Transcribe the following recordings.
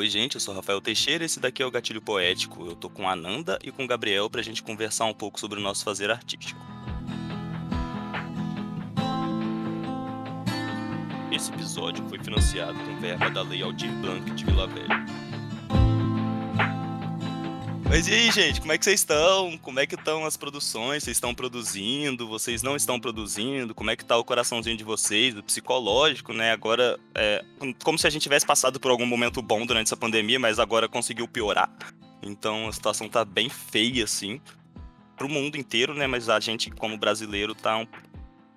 Oi, gente, eu sou Rafael Teixeira, esse daqui é o Gatilho Poético. Eu tô com a Ananda e com o Gabriel pra gente conversar um pouco sobre o nosso fazer artístico. Esse episódio foi financiado com verba da Lei Aldir Blanc de Vila Velha. Mas e aí, gente, como é que vocês estão? Como é que estão as produções? Vocês estão produzindo? Vocês não estão produzindo? Como é que tá o coraçãozinho de vocês, o psicológico, né? Agora, é, como se a gente tivesse passado por algum momento bom durante essa pandemia, mas agora conseguiu piorar. Então a situação tá bem feia, assim, pro mundo inteiro, né? Mas a gente, como brasileiro, tá, um,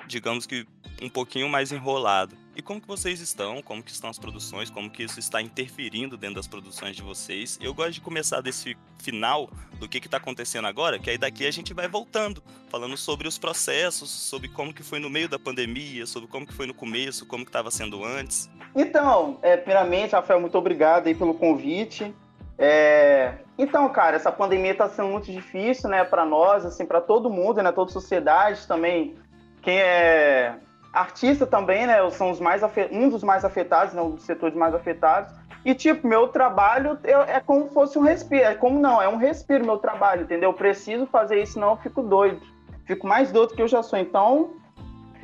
digamos que, um pouquinho mais enrolado. E como que vocês estão? Como que estão as produções? Como que isso está interferindo dentro das produções de vocês? Eu gosto de começar desse final do que está acontecendo agora, que aí daqui a gente vai voltando, falando sobre os processos, sobre como que foi no meio da pandemia, sobre como que foi no começo, como que estava sendo antes. Então, é, primeiramente, Rafael, muito obrigado aí pelo convite. É... Então, cara, essa pandemia está sendo muito difícil, né, para nós, assim, para todo mundo, né, toda sociedade também. Quem é artista também, né? São os mais um dos mais afetados, né? Dos setores mais afetados. E, tipo, meu trabalho é como se fosse um respiro. É como não, é um respiro meu trabalho, entendeu? Eu preciso fazer isso, senão eu fico doido. Fico mais doido que eu já sou. Então,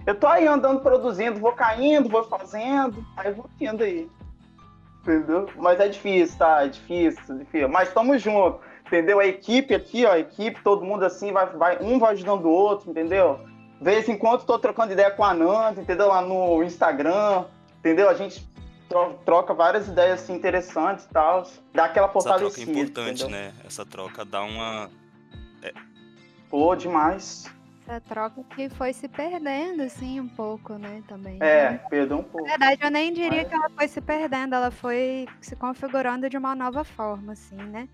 eu tô aí andando, produzindo, vou caindo, vou fazendo, aí vou indo aí. Entendeu? Mas é difícil, tá? É difícil, difícil. Mas estamos juntos, entendeu? A equipe aqui, ó, a equipe, todo mundo assim, vai, vai, um vai ajudando o outro, entendeu? Vez em quando estou trocando ideia com a Nanda, entendeu? Lá no Instagram, entendeu? A gente troca várias ideias assim, interessantes e tal. Dá aquela fortalecida. Essa troca é importante, entendeu? né? Essa troca dá uma. É... Pô, demais. Essa troca que foi se perdendo, assim, um pouco, né? Também. É, perdeu um pouco. Na verdade, eu nem diria Mas... que ela foi se perdendo, ela foi se configurando de uma nova forma, assim, né?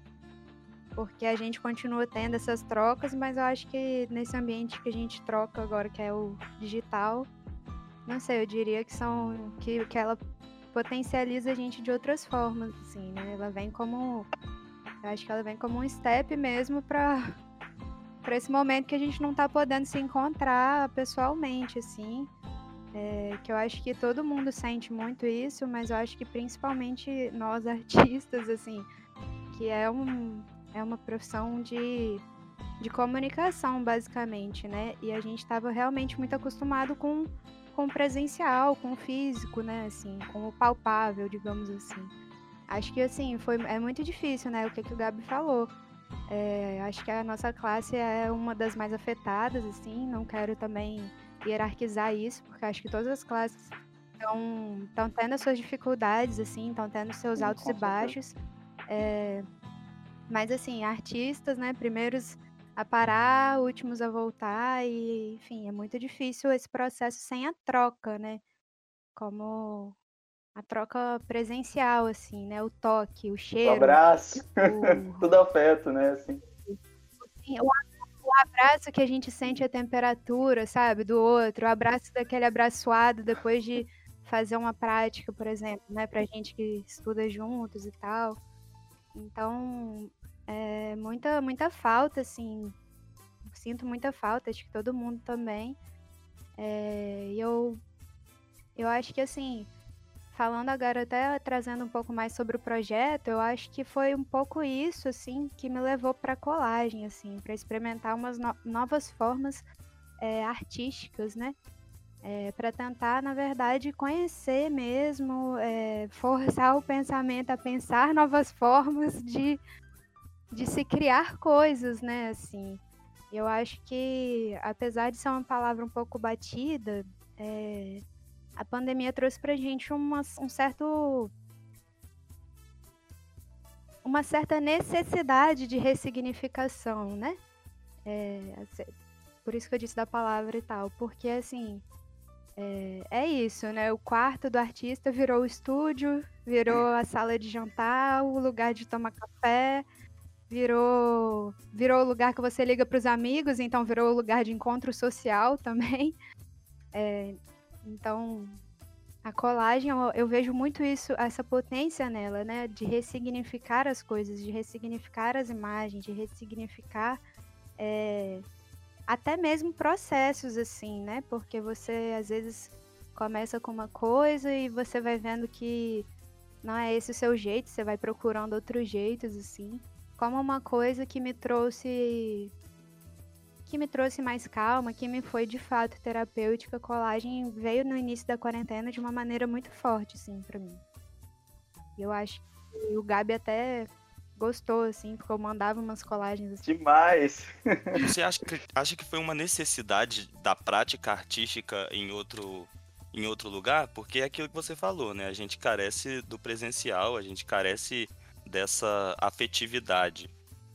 Porque a gente continua tendo essas trocas, mas eu acho que nesse ambiente que a gente troca agora, que é o digital, não sei, eu diria que são que, que ela potencializa a gente de outras formas, assim, né? Ela vem como eu acho que ela vem como um step mesmo para para esse momento que a gente não está podendo se encontrar pessoalmente, assim. É, que eu acho que todo mundo sente muito isso, mas eu acho que principalmente nós artistas, assim, que é um, é uma profissão de, de comunicação, basicamente, né? E a gente estava realmente muito acostumado com, com presencial, com físico, né? Assim, com o palpável, digamos assim. Acho que, assim, foi, é muito difícil, né? O que, que o Gabi falou. É, acho que a nossa classe é uma das mais afetadas, assim. Não quero também hierarquizar isso, porque acho que todas as classes estão tendo as suas dificuldades, assim, estão tendo seus altos e baixos. É, mas assim, artistas, né, primeiros a parar, últimos a voltar e, enfim, é muito difícil esse processo sem a troca, né? Como a troca presencial, assim, né? O toque, o cheiro. O abraço. O... Tudo afeto, né? Assim. o, o, abraço que a gente sente a temperatura, sabe, do outro, o abraço daquele abraçoado depois de fazer uma prática, por exemplo, né? Pra gente que estuda juntos e tal. Então, é muita, muita falta, assim. Sinto muita falta, acho que todo mundo também. É, eu, eu acho que, assim, falando agora, até trazendo um pouco mais sobre o projeto, eu acho que foi um pouco isso, assim, que me levou para colagem, assim, para experimentar umas no novas formas é, artísticas, né? É, para tentar, na verdade, conhecer mesmo, é, forçar o pensamento a pensar novas formas de, de se criar coisas, né? Assim, eu acho que, apesar de ser uma palavra um pouco batida, é, a pandemia trouxe para gente uma, um certo uma certa necessidade de ressignificação, né? É, por isso que eu disse da palavra e tal, porque assim é, é, isso, né? O quarto do artista virou o estúdio, virou a sala de jantar, o lugar de tomar café, virou virou o lugar que você liga para os amigos, então virou o lugar de encontro social também. É, então, a colagem, eu, eu, vejo muito isso, essa potência nela, né? De ressignificar as coisas, de ressignificar as imagens, de ressignificar é, até mesmo processos, assim, né? Porque você às vezes começa com uma coisa e você vai vendo que não é esse o seu jeito, você vai procurando outros jeitos, assim. Como uma coisa que me trouxe. que me trouxe mais calma, que me foi de fato terapêutica, colagem veio no início da quarentena de uma maneira muito forte, assim, pra mim. Eu acho que o Gabi até gostou, assim, porque eu mandava umas colagens assim. Demais! Você acha que, acha que foi uma necessidade da prática artística em outro, em outro lugar? Porque é aquilo que você falou, né? A gente carece do presencial, a gente carece dessa afetividade.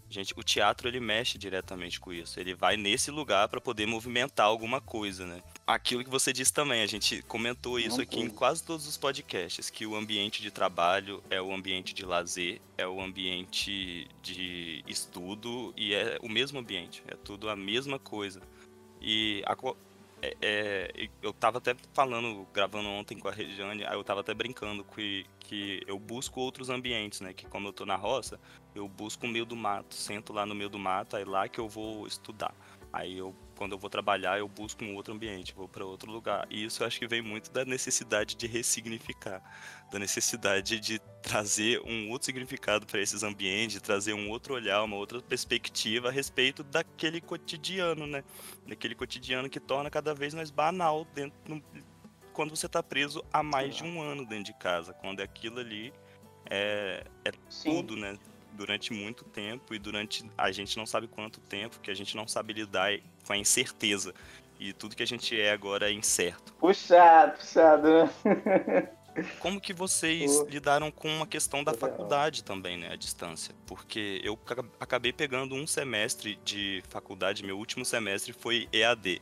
Gente, o teatro ele mexe diretamente com isso. Ele vai nesse lugar para poder movimentar alguma coisa, né? Aquilo que você disse também, a gente comentou isso aqui em quase todos os podcasts, que o ambiente de trabalho é o ambiente de lazer, é o ambiente de estudo e é o mesmo ambiente, é tudo a mesma coisa. E a, é, é, eu tava até falando, gravando ontem com a Regiane, eu tava até brincando que, que eu busco outros ambientes, né? Que como eu tô na roça, eu busco o meio do mato, sento lá no meio do mato, aí lá que eu vou estudar. Aí eu, quando eu vou trabalhar, eu busco um outro ambiente, vou para outro lugar. E isso eu acho que vem muito da necessidade de ressignificar, da necessidade de trazer um outro significado para esses ambientes, trazer um outro olhar, uma outra perspectiva a respeito daquele cotidiano, né? Daquele cotidiano que torna cada vez mais banal dentro quando você está preso há mais de um ano dentro de casa, quando aquilo ali é, é tudo, né? Durante muito tempo e durante a gente não sabe quanto tempo, que a gente não sabe lidar com a incerteza. E tudo que a gente é agora é incerto. Puxado, puxado, né? Como que vocês lidaram com a questão da faculdade também, né, a distância? Porque eu acabei pegando um semestre de faculdade, meu último semestre foi EAD.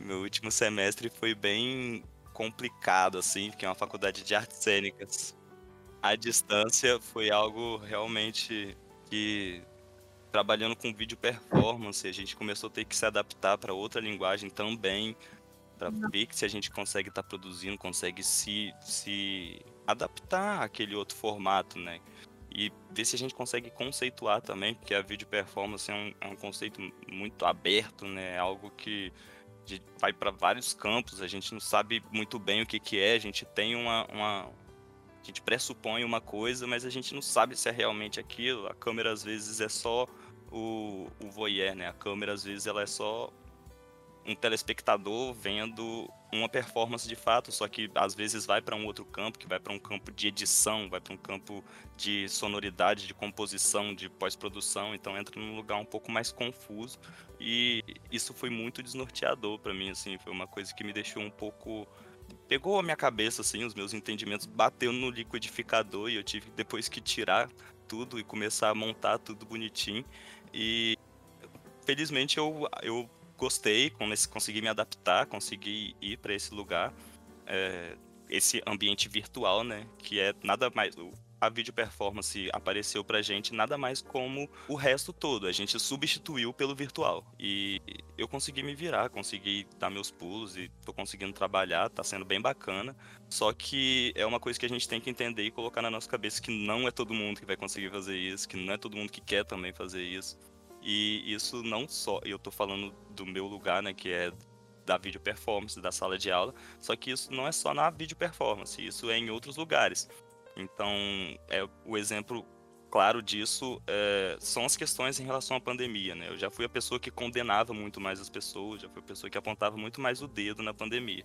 Meu último semestre foi bem complicado, assim, porque é uma faculdade de artes cênicas a distância foi algo realmente que trabalhando com vídeo performance, a gente começou a ter que se adaptar para outra linguagem também, para ver que se a gente consegue estar tá produzindo, consegue se, se adaptar àquele outro formato, né? E ver se a gente consegue conceituar também, porque a vídeo performance é um, é um conceito muito aberto, né? É algo que vai para vários campos, a gente não sabe muito bem o que, que é, a gente tem uma, uma, a gente pressupõe uma coisa, mas a gente não sabe se é realmente aquilo. A câmera às vezes é só o, o voyeur, né? A câmera às vezes ela é só um telespectador vendo uma performance de fato, só que às vezes vai para um outro campo, que vai para um campo de edição, vai para um campo de sonoridade, de composição, de pós-produção, então entra num lugar um pouco mais confuso e isso foi muito desnorteador para mim, assim, foi uma coisa que me deixou um pouco pegou a minha cabeça, assim, os meus entendimentos bateu no liquidificador e eu tive depois que tirar tudo e começar a montar tudo bonitinho. E felizmente eu, eu gostei, consegui me adaptar, consegui ir para esse lugar, é, esse ambiente virtual, né? Que é nada mais a video performance apareceu pra gente nada mais como o resto todo. A gente substituiu pelo virtual. E eu consegui me virar, consegui dar meus pulos e tô conseguindo trabalhar, tá sendo bem bacana. Só que é uma coisa que a gente tem que entender e colocar na nossa cabeça que não é todo mundo que vai conseguir fazer isso, que não é todo mundo que quer também fazer isso. E isso não só, eu tô falando do meu lugar, né, que é da video performance, da sala de aula, só que isso não é só na video performance, isso é em outros lugares. Então, é o exemplo claro disso é, são as questões em relação à pandemia, né? Eu já fui a pessoa que condenava muito mais as pessoas, já fui a pessoa que apontava muito mais o dedo na pandemia.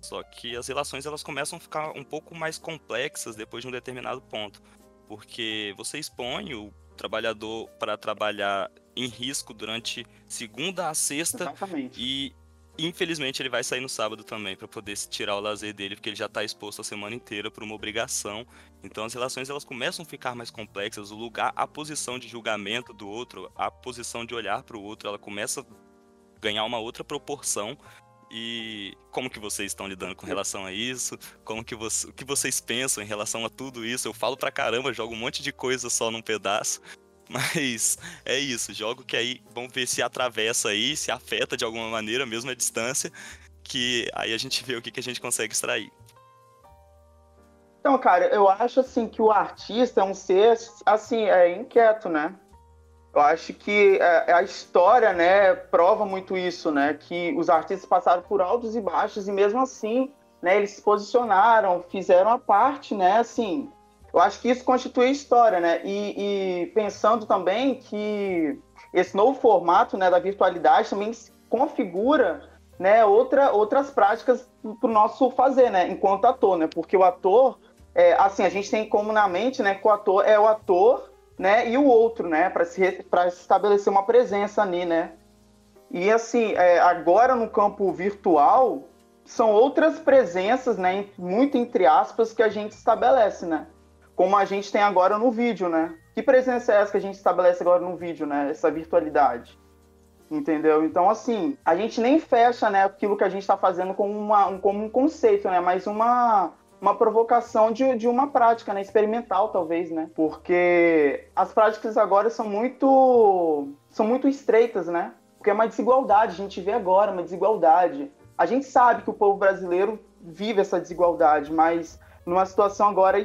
Só que as relações elas começam a ficar um pouco mais complexas depois de um determinado ponto, porque você expõe o trabalhador para trabalhar em risco durante segunda a sexta Exatamente. e Infelizmente ele vai sair no sábado também para poder tirar o lazer dele, porque ele já está exposto a semana inteira por uma obrigação. Então as relações elas começam a ficar mais complexas, o lugar, a posição de julgamento do outro, a posição de olhar para o outro, ela começa a ganhar uma outra proporção. E como que vocês estão lidando com relação a isso? Como que você, o que vocês pensam em relação a tudo isso? Eu falo pra caramba, jogo um monte de coisa só num pedaço. Mas é isso, jogo que aí vamos ver se atravessa aí, se afeta de alguma maneira, mesmo a distância, que aí a gente vê o que, que a gente consegue extrair. Então, cara, eu acho assim que o artista é um ser assim, é inquieto, né? Eu acho que é, a história, né, prova muito isso, né? Que os artistas passaram por altos e baixos e mesmo assim, né, eles se posicionaram, fizeram a parte, né, assim, eu acho que isso constitui história, né? E, e, pensando também que esse novo formato né, da virtualidade também configura né, outra, outras práticas para o nosso fazer, né? Enquanto ator, né? Porque o ator, é, assim, a gente tem como na mente, né? Que o ator é o ator, né? E o outro, né? Para se, estabelecer uma presença ali, né? E assim, é, agora no campo virtual, são outras presenças, né? Muito entre aspas, que a gente estabelece, né? Como a gente tem agora no vídeo, né? Que presença é essa que a gente estabelece agora no vídeo, né? Essa virtualidade. Entendeu? Então, assim, a gente nem fecha, né, aquilo que a gente está fazendo como, uma, um, como um conceito, né? Mas uma, uma provocação de, de uma prática, né? Experimental, talvez, né? Porque as práticas agora são muito, são muito estreitas, né? Porque é uma desigualdade, a gente vê agora uma desigualdade. A gente sabe que o povo brasileiro vive essa desigualdade, mas numa situação agora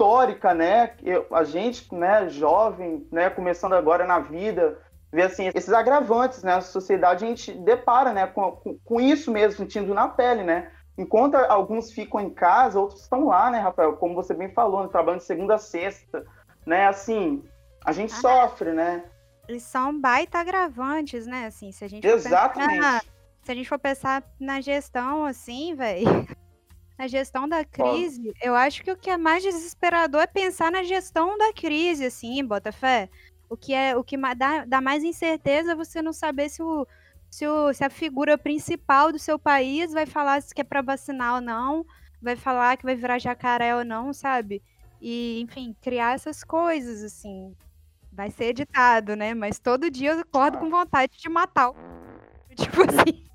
histórica, né? Eu, a gente, né, jovem, né, começando agora na vida, vê assim esses agravantes, né? A sociedade a gente depara, né, com, com, com isso mesmo, sentindo na pele, né? Enquanto alguns ficam em casa, outros estão lá, né, Rafael? Como você bem falou, trabalhando de segunda a sexta, né? Assim, a gente ah, sofre, né? Eles são baita agravantes, né? Assim, se a gente Exatamente. Pensar, se a gente for pensar na gestão, assim, velho, na gestão da crise, eu acho que o que é mais desesperador é pensar na gestão da crise, assim, Botafé. O que é o que dá, dá mais incerteza é você não saber se, o, se, o, se a figura principal do seu país vai falar se quer para vacinar ou não, vai falar que vai virar jacaré ou não, sabe? E, enfim, criar essas coisas, assim. Vai ser editado, né? Mas todo dia eu acordo com vontade de matar. Tipo assim.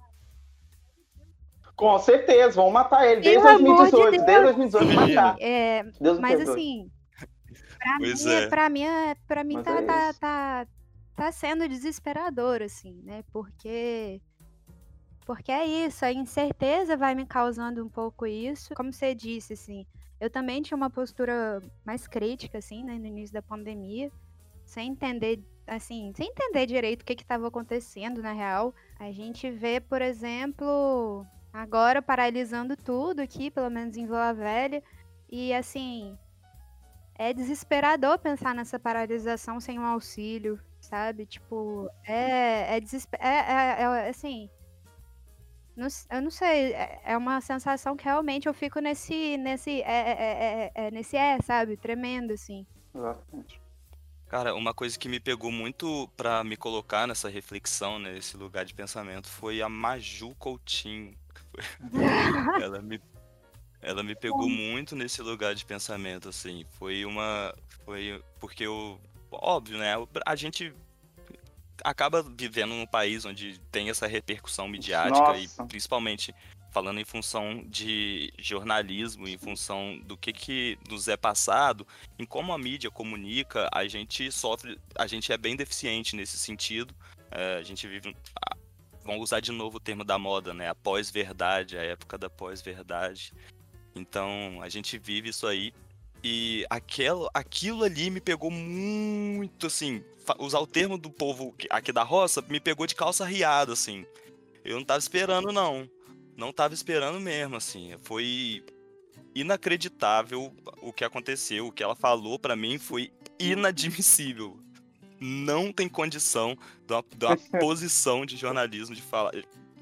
Com certeza, vão matar ele desde 2018. De desde 2018 matar. É, Deus mas assim, pra pois mim, é. pra mim, é, pra mim tá, é tá, tá, tá sendo desesperador, assim, né? Porque. Porque é isso, a incerteza vai me causando um pouco isso. Como você disse, assim, eu também tinha uma postura mais crítica, assim, né, no início da pandemia, sem entender, assim, sem entender direito o que estava acontecendo na real. A gente vê, por exemplo, Agora paralisando tudo aqui, pelo menos em Vila Velha. E assim, é desesperador pensar nessa paralisação sem um auxílio, sabe? Tipo, é, é, desesper... é, é, é assim. Não, eu não sei, é, é uma sensação que realmente eu fico nesse. nesse. É, é, é, é, é nesse é, sabe? Tremendo, assim. Exatamente. Cara, uma coisa que me pegou muito para me colocar nessa reflexão, nesse lugar de pensamento, foi a Maju Coutinho. ela me ela me pegou muito nesse lugar de pensamento assim. Foi uma foi porque eu óbvio, né? A gente acaba vivendo num país onde tem essa repercussão midiática Nossa. e principalmente falando em função de jornalismo, em função do que, que nos é passado, em como a mídia comunica, a gente sofre, a gente é bem deficiente nesse sentido. É, a gente vive vamos usar de novo o termo da moda, né? A pós-verdade, a época da pós-verdade. Então, a gente vive isso aí. E aquilo, aquilo ali me pegou muito, assim, usar o termo do povo aqui da roça me pegou de calça riada, assim. Eu não tava esperando, não. Não tava esperando mesmo, assim. Foi inacreditável o que aconteceu. O que ela falou para mim foi inadmissível não tem condição de uma, de uma posição de jornalismo de falar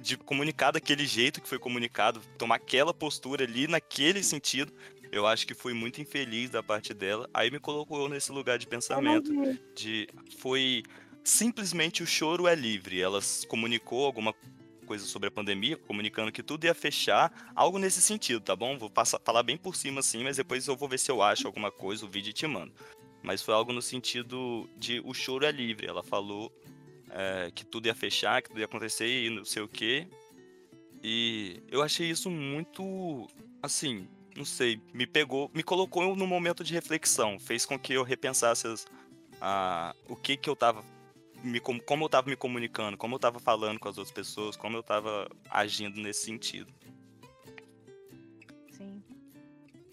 de comunicar daquele jeito que foi comunicado, tomar aquela postura ali naquele sentido. Eu acho que foi muito infeliz da parte dela. Aí me colocou nesse lugar de pensamento de foi simplesmente o choro é livre. Ela comunicou alguma coisa sobre a pandemia, comunicando que tudo ia fechar, algo nesse sentido, tá bom? Vou passar, falar bem por cima assim, mas depois eu vou ver se eu acho alguma coisa, o vídeo e te mando mas foi algo no sentido de o choro é livre. Ela falou é, que tudo ia fechar, que tudo ia acontecer e não sei o quê. E eu achei isso muito, assim, não sei, me pegou, me colocou num momento de reflexão, fez com que eu repensasse as, a, o que que eu tava, me, como eu tava me comunicando, como eu tava falando com as outras pessoas, como eu tava agindo nesse sentido.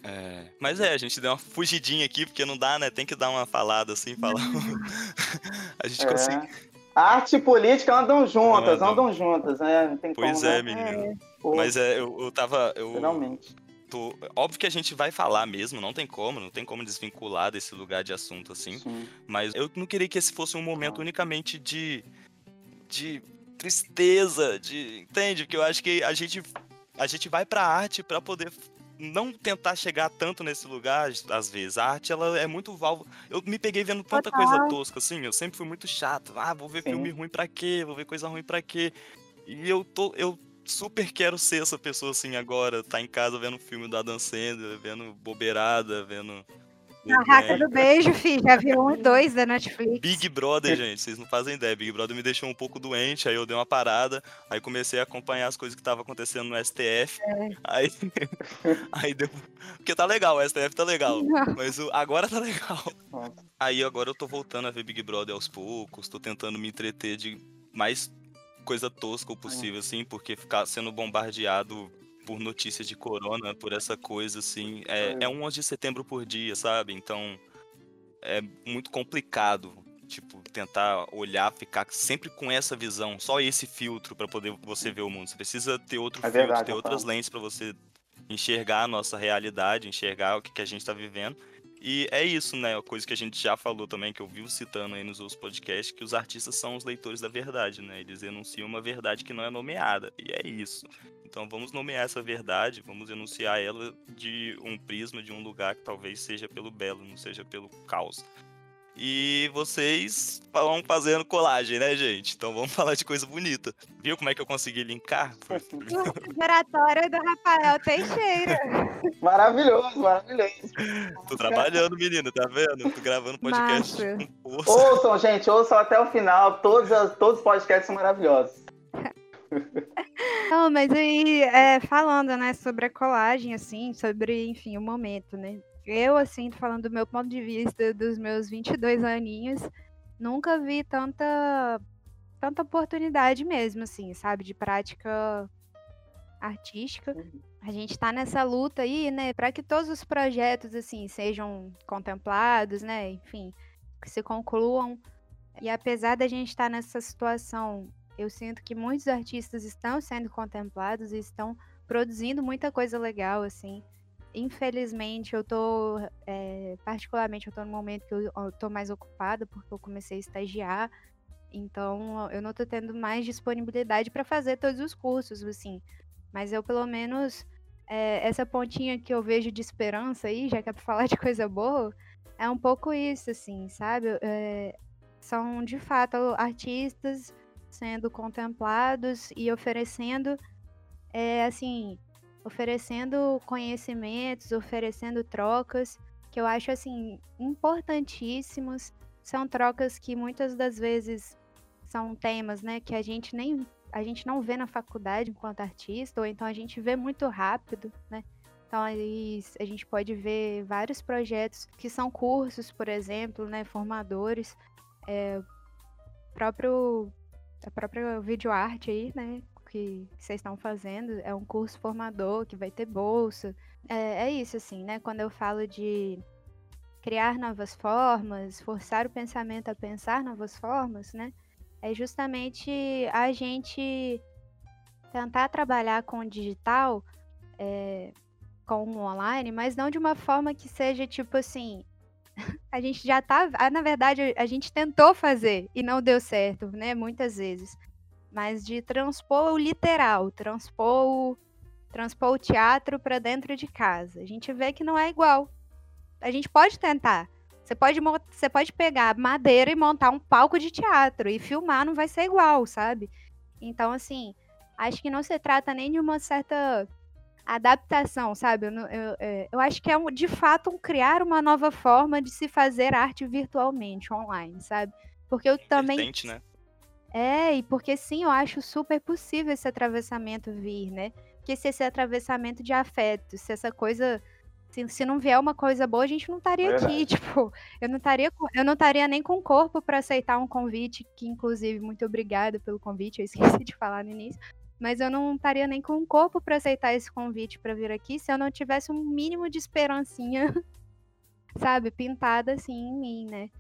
É, mas é, a gente deu uma fugidinha aqui, porque não dá, né? Tem que dar uma falada assim, falar. a gente é. consegue. Arte e política andam juntas, andam, andam juntas, né? pois como, é, né? menino. É. Mas é, eu, eu tava. Eu, Finalmente. tô. Óbvio que a gente vai falar mesmo, não tem como, não tem como desvincular desse lugar de assunto assim. Sim. Mas eu não queria que esse fosse um momento unicamente de. de tristeza, de. Entende? Porque eu acho que a gente. A gente vai pra arte para poder não tentar chegar tanto nesse lugar, às vezes. A arte, ela é muito válvula. Eu me peguei vendo tanta coisa tosca, assim. Eu sempre fui muito chato. Ah, vou ver Sim. filme ruim pra quê? Vou ver coisa ruim pra quê? E eu tô. Eu super quero ser essa pessoa assim agora. Tá em casa vendo filme da Dan Sandler, vendo bobeirada, vendo a Raca do Beijo, filho. Já viu um e dois da Netflix. Big Brother, gente, vocês não fazem ideia. Big Brother me deixou um pouco doente, aí eu dei uma parada, aí comecei a acompanhar as coisas que estavam acontecendo no STF. É. Aí, aí deu. Porque tá legal, o STF tá legal. Não. Mas o... agora tá legal. Aí agora eu tô voltando a ver Big Brother aos poucos, tô tentando me entreter de mais coisa tosca possível, assim, porque ficar sendo bombardeado por notícias de corona, por essa coisa, assim. É, é um 11 de setembro por dia, sabe? Então é muito complicado, tipo, tentar olhar, ficar sempre com essa visão, só esse filtro para poder você ver o mundo. Você precisa ter outro é filtro, verdade, ter outras lentes para você enxergar a nossa realidade, enxergar o que, que a gente está vivendo. E é isso, né? A coisa que a gente já falou também, que eu vivo citando aí nos outros podcasts, que os artistas são os leitores da verdade, né? Eles enunciam uma verdade que não é nomeada. E é isso. Então vamos nomear essa verdade, vamos enunciar ela de um prisma, de um lugar que talvez seja pelo belo, não seja pelo caos. E vocês vão fazendo colagem, né, gente? Então vamos falar de coisa bonita. Viu como é que eu consegui linkar? Operatória do Rafael Teixeira. Maravilhoso, maravilhoso. Tô trabalhando, menina, tá vendo? Tô gravando podcast. Ouçam, gente, ouçam até o final. Todos, todos os podcasts são maravilhosos. Não, mas aí, é, falando, né, sobre a colagem, assim, sobre, enfim, o momento, né? Eu, assim, falando do meu ponto de vista, dos meus 22 aninhos, nunca vi tanta, tanta oportunidade mesmo, assim, sabe, de prática artística. Uhum. A gente está nessa luta aí, né, para que todos os projetos, assim, sejam contemplados, né, enfim, que se concluam. E apesar da gente estar tá nessa situação eu sinto que muitos artistas estão sendo contemplados e estão produzindo muita coisa legal, assim. Infelizmente, eu tô, é, particularmente, eu tô no momento que eu, eu tô mais ocupada, porque eu comecei a estagiar, então eu não tô tendo mais disponibilidade para fazer todos os cursos, assim. Mas eu, pelo menos, é, essa pontinha que eu vejo de esperança aí, já que é pra falar de coisa boa, é um pouco isso, assim, sabe? É, são, de fato, artistas sendo contemplados e oferecendo, é, assim, oferecendo conhecimentos, oferecendo trocas, que eu acho, assim, importantíssimos. São trocas que muitas das vezes são temas, né, que a gente nem a gente não vê na faculdade enquanto artista, ou então a gente vê muito rápido, né? Então aí a gente pode ver vários projetos que são cursos, por exemplo, né, formadores, é, próprio a própria videoarte aí, né? Que vocês estão fazendo. É um curso formador que vai ter bolsa. É, é isso, assim, né? Quando eu falo de criar novas formas, forçar o pensamento a pensar novas formas, né? É justamente a gente tentar trabalhar com o digital, é, com o online, mas não de uma forma que seja tipo assim, a gente já tá. Na verdade, a gente tentou fazer e não deu certo, né? Muitas vezes. Mas de transpor o literal, transpor o, transpor o teatro para dentro de casa. A gente vê que não é igual. A gente pode tentar. Você pode, você pode pegar madeira e montar um palco de teatro e filmar, não vai ser igual, sabe? Então, assim, acho que não se trata nem de uma certa adaptação, sabe? Eu, eu, é, eu, acho que é de fato um criar uma nova forma de se fazer arte virtualmente, online, sabe? Porque eu também. né? É, e porque sim, eu acho super possível esse atravessamento vir, né? Porque se esse atravessamento de afeto, se essa coisa. Se, se não vier uma coisa boa, a gente não estaria aqui, tipo, eu não estaria, eu não estaria nem com o corpo para aceitar um convite, que inclusive, muito obrigada pelo convite, eu esqueci de falar no início, mas eu não estaria nem com o corpo para aceitar esse convite para vir aqui se eu não tivesse um mínimo de esperancinha, sabe, pintada assim em mim, né?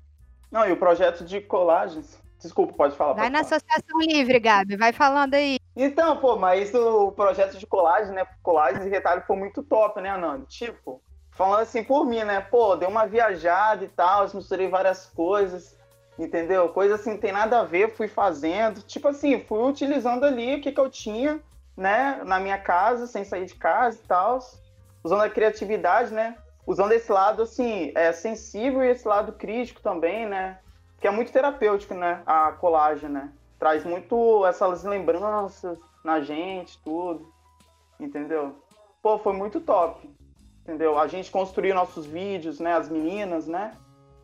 Não, e o projeto de colagens. Desculpa, pode falar. Vai pode na falar. Associação Livre, Gabi, vai falando aí. Então, pô, mas o projeto de colagem, né? Colagem e retalho foi muito top, né, Nando? Tipo, falando assim por mim, né? Pô, deu uma viajada e tal, misturei várias coisas, entendeu? Coisa assim, tem nada a ver, fui fazendo. Tipo assim, fui utilizando ali o que, que eu tinha, né, na minha casa, sem sair de casa e tal. Usando a criatividade, né? Usando esse lado, assim, é, sensível e esse lado crítico também, né? Que é muito terapêutico, né? A colagem, né? Traz muito essas lembranças na gente, tudo. Entendeu? Pô, foi muito top entendeu? A gente construiu nossos vídeos, né? As meninas, né?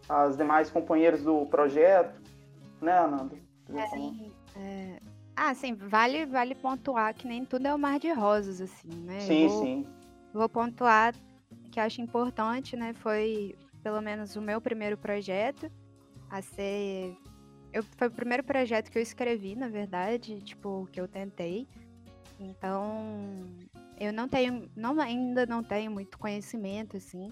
As demais companheiras do projeto, né, Ananda? É, é... Ah, sim, vale, vale pontuar que nem tudo é o mar de rosas, assim, né? Sim, vou, sim. Vou pontuar que acho importante, né? Foi pelo menos o meu primeiro projeto a ser. Eu, foi o primeiro projeto que eu escrevi, na verdade, tipo, que eu tentei. Então, eu não tenho, não, ainda não tenho muito conhecimento, assim.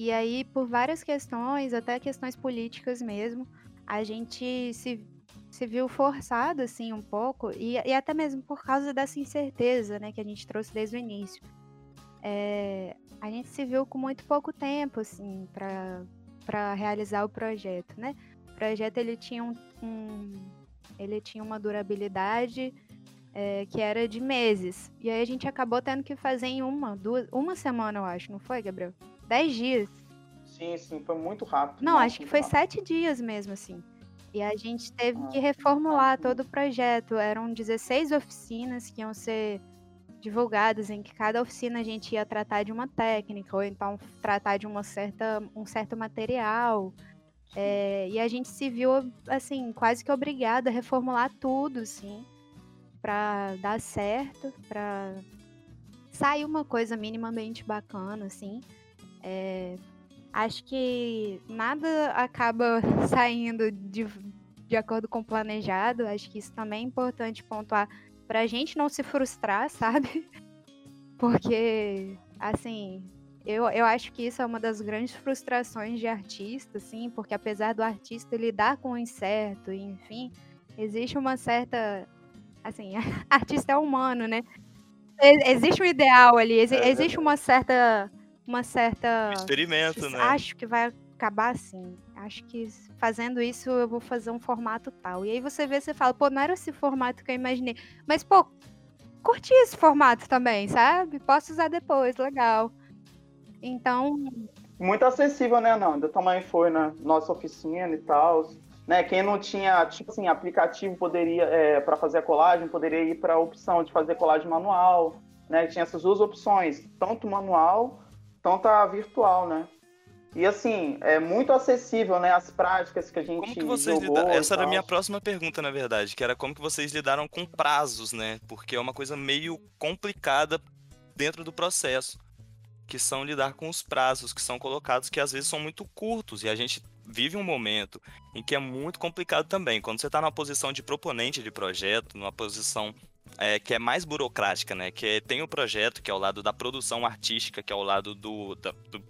E aí, por várias questões, até questões políticas mesmo, a gente se, se viu forçado, assim, um pouco, e, e até mesmo por causa dessa incerteza, né, que a gente trouxe desde o início. É, a gente se viu com muito pouco tempo, assim, para realizar o projeto, né? O projeto, ele tinha um, um ele tinha uma durabilidade é, que era de meses. E aí a gente acabou tendo que fazer em uma, duas, uma semana, eu acho, não foi, Gabriel? Dez dias. Sim, sim, foi muito rápido. Não, acho que foi rápido. sete dias mesmo, assim. E a gente teve ah, que reformular todo o projeto. Eram 16 oficinas que iam ser divulgadas, em que cada oficina a gente ia tratar de uma técnica, ou então tratar de uma certa, um certo material. É, e a gente se viu, assim, quase que obrigada a reformular tudo, assim para dar certo, para sair uma coisa minimamente bacana, assim. É, acho que nada acaba saindo de, de acordo com o planejado. Acho que isso também é importante pontuar para a gente não se frustrar, sabe? Porque, assim, eu, eu acho que isso é uma das grandes frustrações de artista, assim, porque apesar do artista lidar com o incerto, enfim, existe uma certa assim, artista é humano, né? Existe um ideal ali, é existe uma certa. Uma certa. experimento, né? Acho que vai acabar assim. Acho que fazendo isso eu vou fazer um formato tal. E aí você vê, você fala, pô, não era esse formato que eu imaginei. Mas, pô, curti esse formato também, sabe? Posso usar depois, legal. Então. Muito acessível, né, Nanda? Também foi na nossa oficina e tal. Né? Quem não tinha, tipo assim, aplicativo poderia, é, para fazer a colagem, poderia ir para a opção de fazer colagem manual, né? Tinha essas duas opções, tanto manual, tanto a virtual, né? E assim, é muito acessível, né? As práticas que a gente como que vocês jogou Essa era a minha próxima pergunta, na verdade, que era como que vocês lidaram com prazos, né? Porque é uma coisa meio complicada dentro do processo, que são lidar com os prazos que são colocados, que às vezes são muito curtos, e a gente vive um momento em que é muito complicado também. Quando você está numa posição de proponente de projeto, numa posição é, que é mais burocrática, né? Que é, tem o projeto, que é o lado da produção artística, que é o lado do, da, do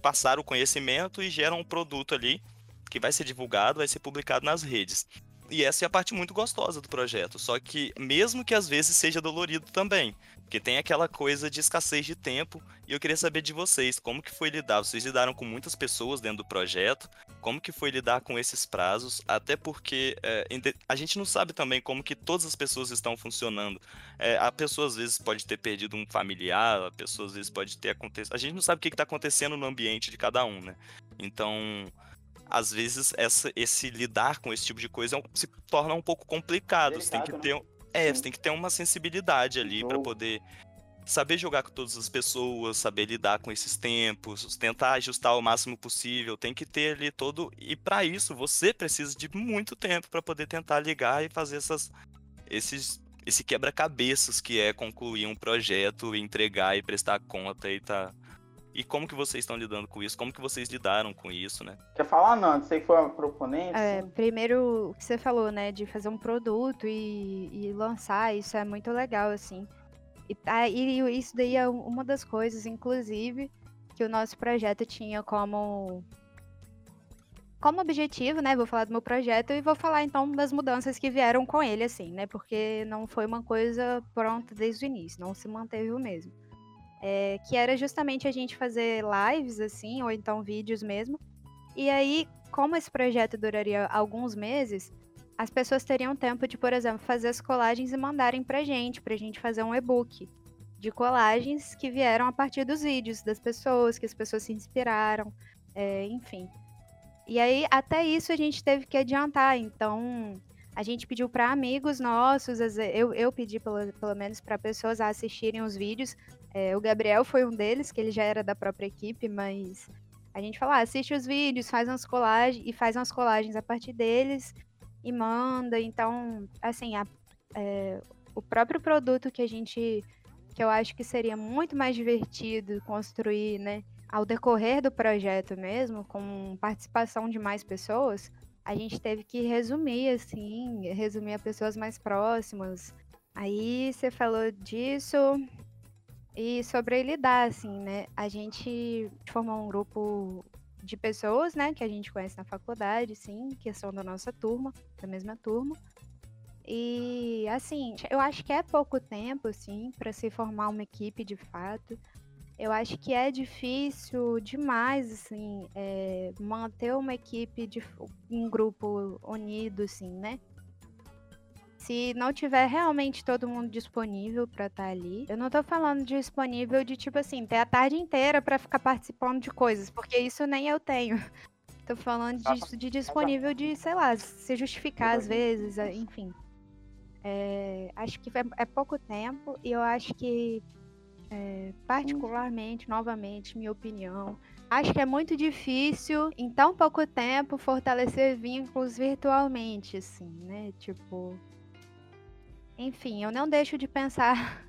passar o conhecimento e gera um produto ali que vai ser divulgado, vai ser publicado nas redes. E essa é a parte muito gostosa do projeto. Só que, mesmo que às vezes seja dolorido também, porque tem aquela coisa de escassez de tempo, e eu queria saber de vocês, como que foi lidar? Vocês lidaram com muitas pessoas dentro do projeto, como que foi lidar com esses prazos? Até porque é, a gente não sabe também como que todas as pessoas estão funcionando. É, a pessoa às vezes pode ter perdido um familiar, a pessoa às vezes pode ter acontecido... A gente não sabe o que está acontecendo no ambiente de cada um, né? Então às vezes essa, esse lidar com esse tipo de coisa é se torna um pouco complicado. Delicado, você tem que né? ter, é, você tem que ter uma sensibilidade ali para poder saber jogar com todas as pessoas, saber lidar com esses tempos, tentar ajustar o máximo possível. Tem que ter ali todo e para isso você precisa de muito tempo para poder tentar ligar e fazer essas esses esse quebra-cabeças que é concluir um projeto, entregar e prestar conta e tá e como que vocês estão lidando com isso? Como que vocês lidaram com isso, né? Quer falar, Nando? Você foi a proponente? É, primeiro, o que você falou, né? De fazer um produto e, e lançar, isso é muito legal, assim. E, tá, e isso daí é uma das coisas, inclusive, que o nosso projeto tinha como como objetivo, né, vou falar do meu projeto e vou falar então das mudanças que vieram com ele, assim, né, porque não foi uma coisa pronta desde o início, não se manteve o mesmo. É, que era justamente a gente fazer lives, assim, ou então vídeos mesmo. E aí, como esse projeto duraria alguns meses, as pessoas teriam tempo de, por exemplo, fazer as colagens e mandarem pra gente, pra gente fazer um e-book de colagens que vieram a partir dos vídeos das pessoas, que as pessoas se inspiraram, é, enfim. E aí, até isso a gente teve que adiantar. Então, a gente pediu para amigos nossos, eu, eu pedi pelo, pelo menos para pessoas assistirem os vídeos. É, o Gabriel foi um deles, que ele já era da própria equipe, mas a gente falou: ah, assiste os vídeos, faz umas colagens e faz umas colagens a partir deles e manda. Então, assim, a, é, o próprio produto que a gente, que eu acho que seria muito mais divertido construir, né? ao decorrer do projeto mesmo, com participação de mais pessoas, a gente teve que resumir, assim, resumir a pessoas mais próximas. Aí você falou disso e sobre lidar, assim, né? A gente formou um grupo de pessoas, né, que a gente conhece na faculdade, sim, que são da nossa turma, da mesma turma. E, assim, eu acho que é pouco tempo, assim, para se formar uma equipe de fato eu acho que é difícil demais, assim, é, manter uma equipe de um grupo unido, assim, né? Se não tiver realmente todo mundo disponível para estar tá ali. Eu não tô falando disponível de tipo assim, ter a tarde inteira para ficar participando de coisas, porque isso nem eu tenho. Tô falando disso de disponível de, sei lá, se justificar às vezes, enfim. É, acho que é, é pouco tempo e eu acho que é, particularmente, novamente, minha opinião, acho que é muito difícil, em tão pouco tempo, fortalecer vínculos virtualmente, assim, né? Tipo. Enfim, eu não deixo de pensar.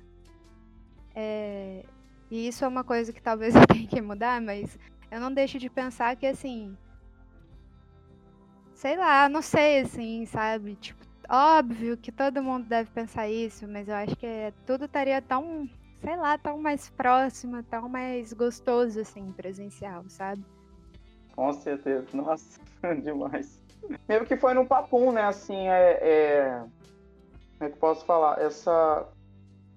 É, e isso é uma coisa que talvez eu tenha que mudar, mas eu não deixo de pensar que, assim. Sei lá, não sei, assim, sabe? Tipo, óbvio que todo mundo deve pensar isso, mas eu acho que tudo estaria tão sei lá, tão mais próxima, tão mais gostoso, assim, presencial, sabe? Com certeza, nossa, demais. Mesmo que foi no papum, né, assim, é, é... Como é que posso falar? Essa...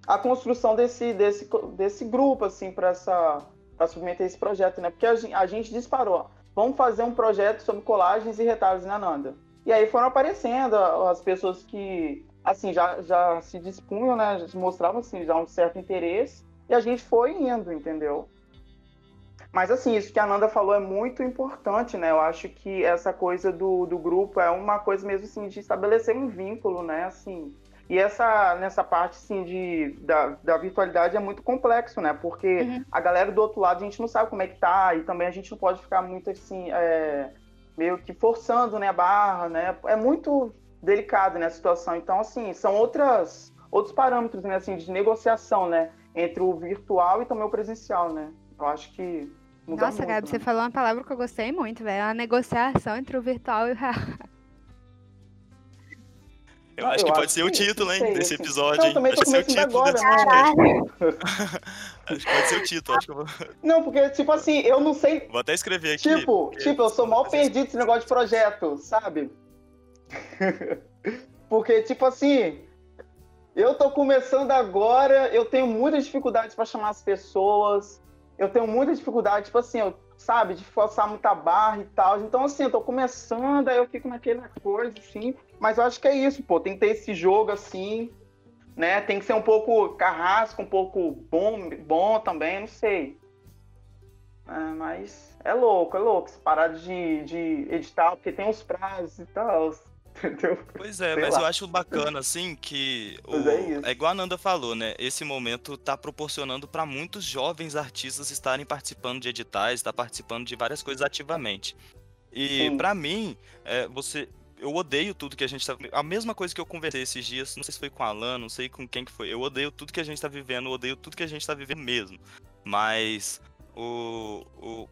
A construção desse, desse, desse grupo, assim, para essa... Pra submeter esse projeto, né? Porque a gente, a gente disparou, vamos fazer um projeto sobre colagens e retalhos na Nanda. E aí foram aparecendo as pessoas que assim, já, já se dispunham, né? Já mostravam, assim, já um certo interesse. E a gente foi indo, entendeu? Mas, assim, isso que a Nanda falou é muito importante, né? Eu acho que essa coisa do, do grupo é uma coisa mesmo, assim, de estabelecer um vínculo, né? Assim, e essa, nessa parte, assim, de, da, da virtualidade é muito complexo, né? Porque uhum. a galera do outro lado, a gente não sabe como é que tá. E também a gente não pode ficar muito, assim, é, meio que forçando, né, a barra, né? É muito delicado né, a situação. Então, assim, são outras, outros parâmetros né, assim, de negociação, né? Entre o virtual e também o presencial, né? Eu acho que. Nossa, muito, Gabi, né? você falou uma palavra que eu gostei muito, velho. A negociação entre o virtual e o real. Eu acho eu que pode ser o título, hein, sei, desse episódio, hein? Também pode ser o título agora, desse podcast. acho que pode ser o título, acho que eu vou... Não, porque, tipo assim, eu não sei... Vou até escrever aqui. Tipo, tipo, eu sou mal perdido nesse negócio de projeto, sabe? Porque, tipo assim, eu tô começando agora, eu tenho muitas dificuldades para chamar as pessoas, eu tenho muita dificuldade, tipo assim, eu, sabe, de forçar muita barra e tal. Então, assim, eu tô começando, aí eu fico naquela coisa, assim. Mas eu acho que é isso, pô, tem que ter esse jogo, assim, né? Tem que ser um pouco carrasco, um pouco bom, bom também, não sei. É, mas é louco, é louco, essa parada de, de editar, porque tem os prazos e tal. Entendeu? Pois é, Sei mas lá. eu acho bacana, assim, que o... é, é, igual a Nanda falou, né? Esse momento tá proporcionando para muitos jovens artistas estarem participando de editais, estar tá participando de várias coisas ativamente. E para mim, é, você. Eu odeio tudo que a gente tá. A mesma coisa que eu conversei esses dias, não sei se foi com a Alan, não sei com quem que foi. Eu odeio tudo que a gente tá vivendo, odeio tudo que a gente tá vivendo mesmo. Mas o, o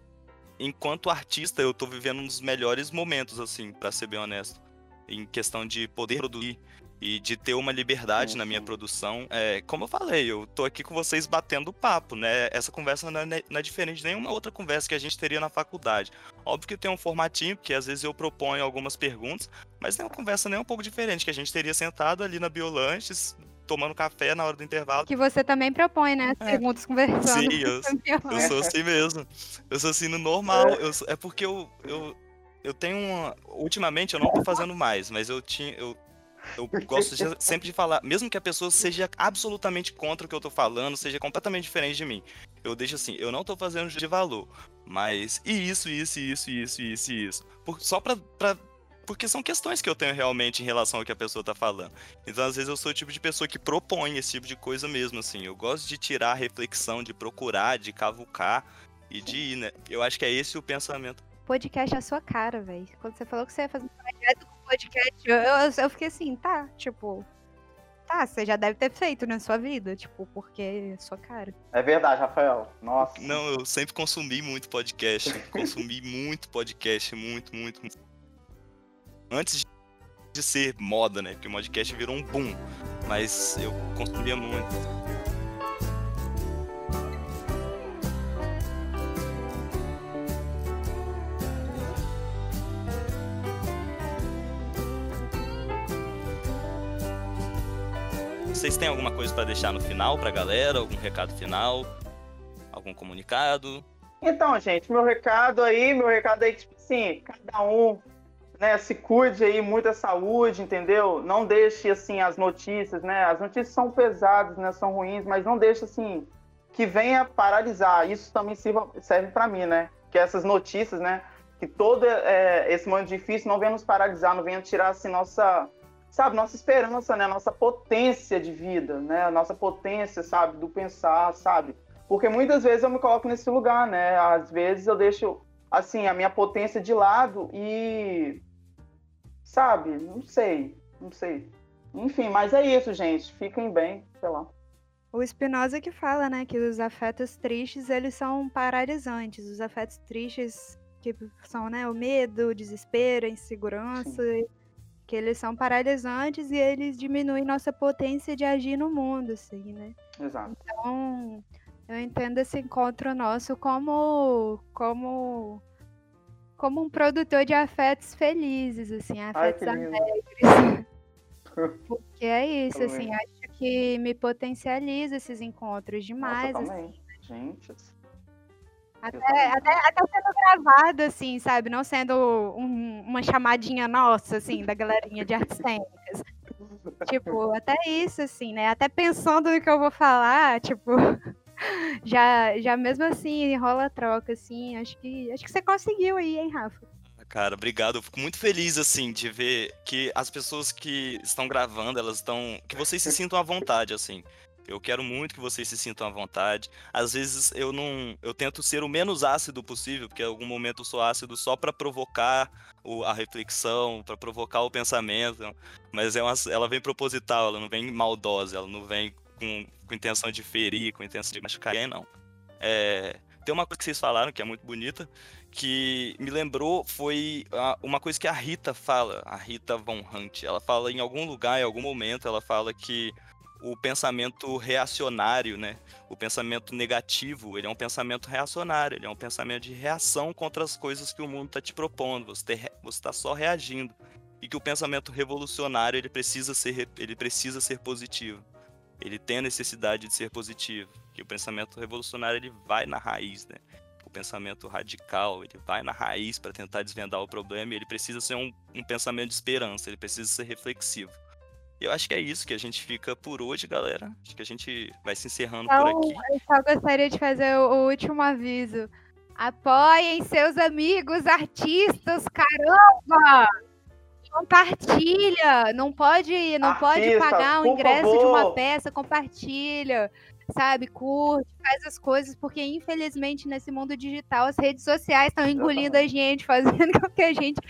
enquanto artista, eu tô vivendo um dos melhores momentos, assim, para ser bem honesto em questão de poder produzir, e de ter uma liberdade Sim, na minha sim. produção. É, como eu falei, eu tô aqui com vocês batendo papo, né? Essa conversa não é, não é diferente de nenhuma outra conversa que a gente teria na faculdade. Óbvio que tem um formatinho, porque às vezes eu proponho algumas perguntas, mas é uma conversa nem um pouco diferente, que a gente teria sentado ali na Biolanches, tomando café na hora do intervalo. Que você também propõe, né? As É. perguntas conversando. Sim, eu, eu sou assim mesmo. Eu sou assim no normal. Eu sou- é porque eu, eu, eu tenho uma. Ultimamente eu não tô fazendo mais, mas eu tinha. Eu, eu gosto de- sempre de falar, mesmo que a pessoa seja absolutamente contra o que eu tô falando, seja completamente diferente de mim. Eu deixo assim, eu não tô fazendo de valor. Mas e isso, isso, isso, isso, isso, isso. Por- só pra, pra. Porque são questões que eu tenho realmente em relação ao que a pessoa tá falando. Então, às vezes, eu sou o tipo de pessoa que propõe esse tipo de coisa mesmo, assim. Eu gosto de tirar a reflexão, de procurar, de cavucar e de ir, né? Eu acho que é esse o pensamento. Podcast é a sua cara, velho. Quando você falou que você ia fazer um podcast, eu, eu, eu fiquei assim, tá, tipo. Tá, você já deve ter feito na sua vida, tipo, porque é sua cara. É verdade, Rafael. Nossa. Não, eu sempre consumi muito podcast. consumi muito podcast, muito, muito, muito. Antes de ser moda, né? Porque o podcast virou um boom. Mas eu consumia muito. Vocês têm alguma coisa pra deixar no final pra galera? Algum recado final? Algum comunicado? Então, gente, meu recado aí, meu recado aí, tipo assim, cada um, né, se cuide aí, muita saúde, entendeu? Não deixe, assim, as notícias, né? As notícias são pesadas, né? São ruins, mas não deixe, assim, que venha paralisar. Isso também serve para mim, né? Que essas notícias, né? Que todo é, esse momento difícil não venha nos paralisar, não venha tirar, assim, nossa, sabe, nossa esperança, né? Nossa potência de vida, né? Nossa potência, sabe, do pensar, sabe? Porque muitas vezes eu me coloco nesse lugar, né? Às vezes eu deixo, assim, a minha potência de lado e. Sabe? Não sei. Não sei. Enfim, mas é isso, gente. Fiquem bem, sei lá. O Spinoza que fala, né, que os afetos tristes, eles são paralisantes. Os afetos tristes, que são, né, o medo, o desespero, a insegurança, que eles são paralisantes e eles diminuem nossa potência de agir no mundo, assim, né? Exato. Então, eu entendo esse encontro nosso como como como um produtor de afetos felizes, assim, Ai, afetos lindo. alegres. Porque é isso, assim, acho que me potencializa esses encontros demais, Nossa, assim, também. Gente. Até, até, até sendo gravado, assim, sabe? Não sendo um- uma chamadinha nossa, assim, da galerinha de artes cênicas. Tipo, até isso, assim, né? Até pensando no que eu vou falar, tipo, já, já mesmo assim, rola troca, assim. Acho que, acho que você conseguiu aí, hein, Rafa? Cara, obrigado. Eu fico muito feliz, assim, de ver que as pessoas que estão gravando, elas estão. Que vocês se sintam à vontade, assim. Eu quero muito que vocês se sintam à vontade. Às vezes eu não. Eu tento ser o menos ácido possível, porque em algum momento eu sou ácido só pra provocar o- a reflexão, pra provocar o pensamento. Mas é uma, ela vem proposital, ela não vem maldosa, ela não vem com, com intenção de ferir, com intenção de machucar ninguém, não. É, tem uma coisa que vocês falaram que é muito bonita, que me lembrou foi uma coisa que a Rita fala, a Rita Von Hunt. Ela fala em algum lugar, em algum momento, ela fala que o pensamento reacionário, né? O pensamento negativo, ele é um pensamento reacionário, ele é um pensamento de reação contra as coisas que o mundo está te propondo. Você está só reagindo. E que o pensamento revolucionário, ele precisa ser, ele precisa ser positivo. Ele tem a necessidade de ser positivo. Que o pensamento revolucionário, ele vai na raiz, né? o pensamento radical, ele vai na raiz para tentar desvendar o problema e ele precisa ser um, um pensamento de esperança, ele precisa ser reflexivo. E eu acho que é isso que a gente fica por hoje, galera. Acho que a gente vai se encerrando por Então, aqui. eu só gostaria de fazer o, último aviso. Apoiem seus amigos artistas, caramba! Compartilha! Não pode, não pode Artistas, pagar o por ingresso de uma favor. peça, compartilha, sabe? Curte, faz as coisas, porque infelizmente nesse mundo digital as redes sociais estão engolindo a gente, fazendo com que a gente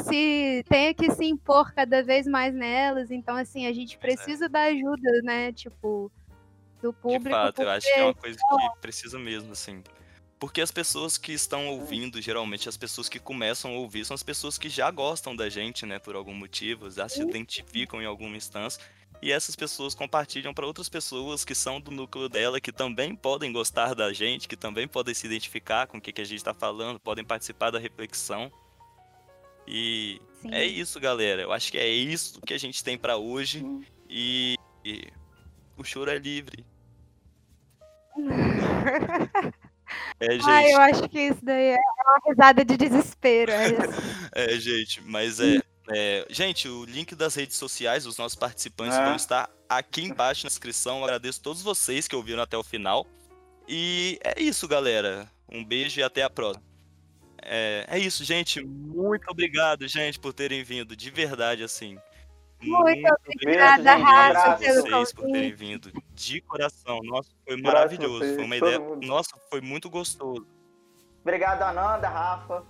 se tenha que se impor cada vez mais nelas. Então, assim, a gente precisa da ajuda, né? Tipo, do De público. fato, eu porque acho que é uma coisa que precisa mesmo, assim. Porque as pessoas que estão ouvindo, geralmente as pessoas que começam a ouvir, são as pessoas que já gostam da gente, né, por algum motivo, já se identificam em alguma instância. E essas pessoas compartilham para outras pessoas que são do núcleo dela, que também podem gostar da gente, que também podem se identificar com o que, que a gente está falando, podem participar da reflexão. E Sim. é isso, galera. Eu acho que é isso que a gente tem para hoje. E, e o choro é livre. É, gente. Ah, eu acho que isso daí é uma risada de desespero. É, é gente, mas é, é, Gente, o link das redes sociais dos nossos participantes é. vão estar aqui embaixo na descrição. Eu agradeço a todos vocês que ouviram até o final. E é isso, galera. Um beijo e até a próxima. É, é isso, gente. Muito obrigado, gente, por terem vindo. De verdade, assim. Muito, obrigada, Rafa, pelo vocês por terem vindo. De coração. Nossa, foi maravilhoso. Foi uma ideia. Mundo. Nossa, foi muito gostoso. Obrigado, Ananda, Rafa.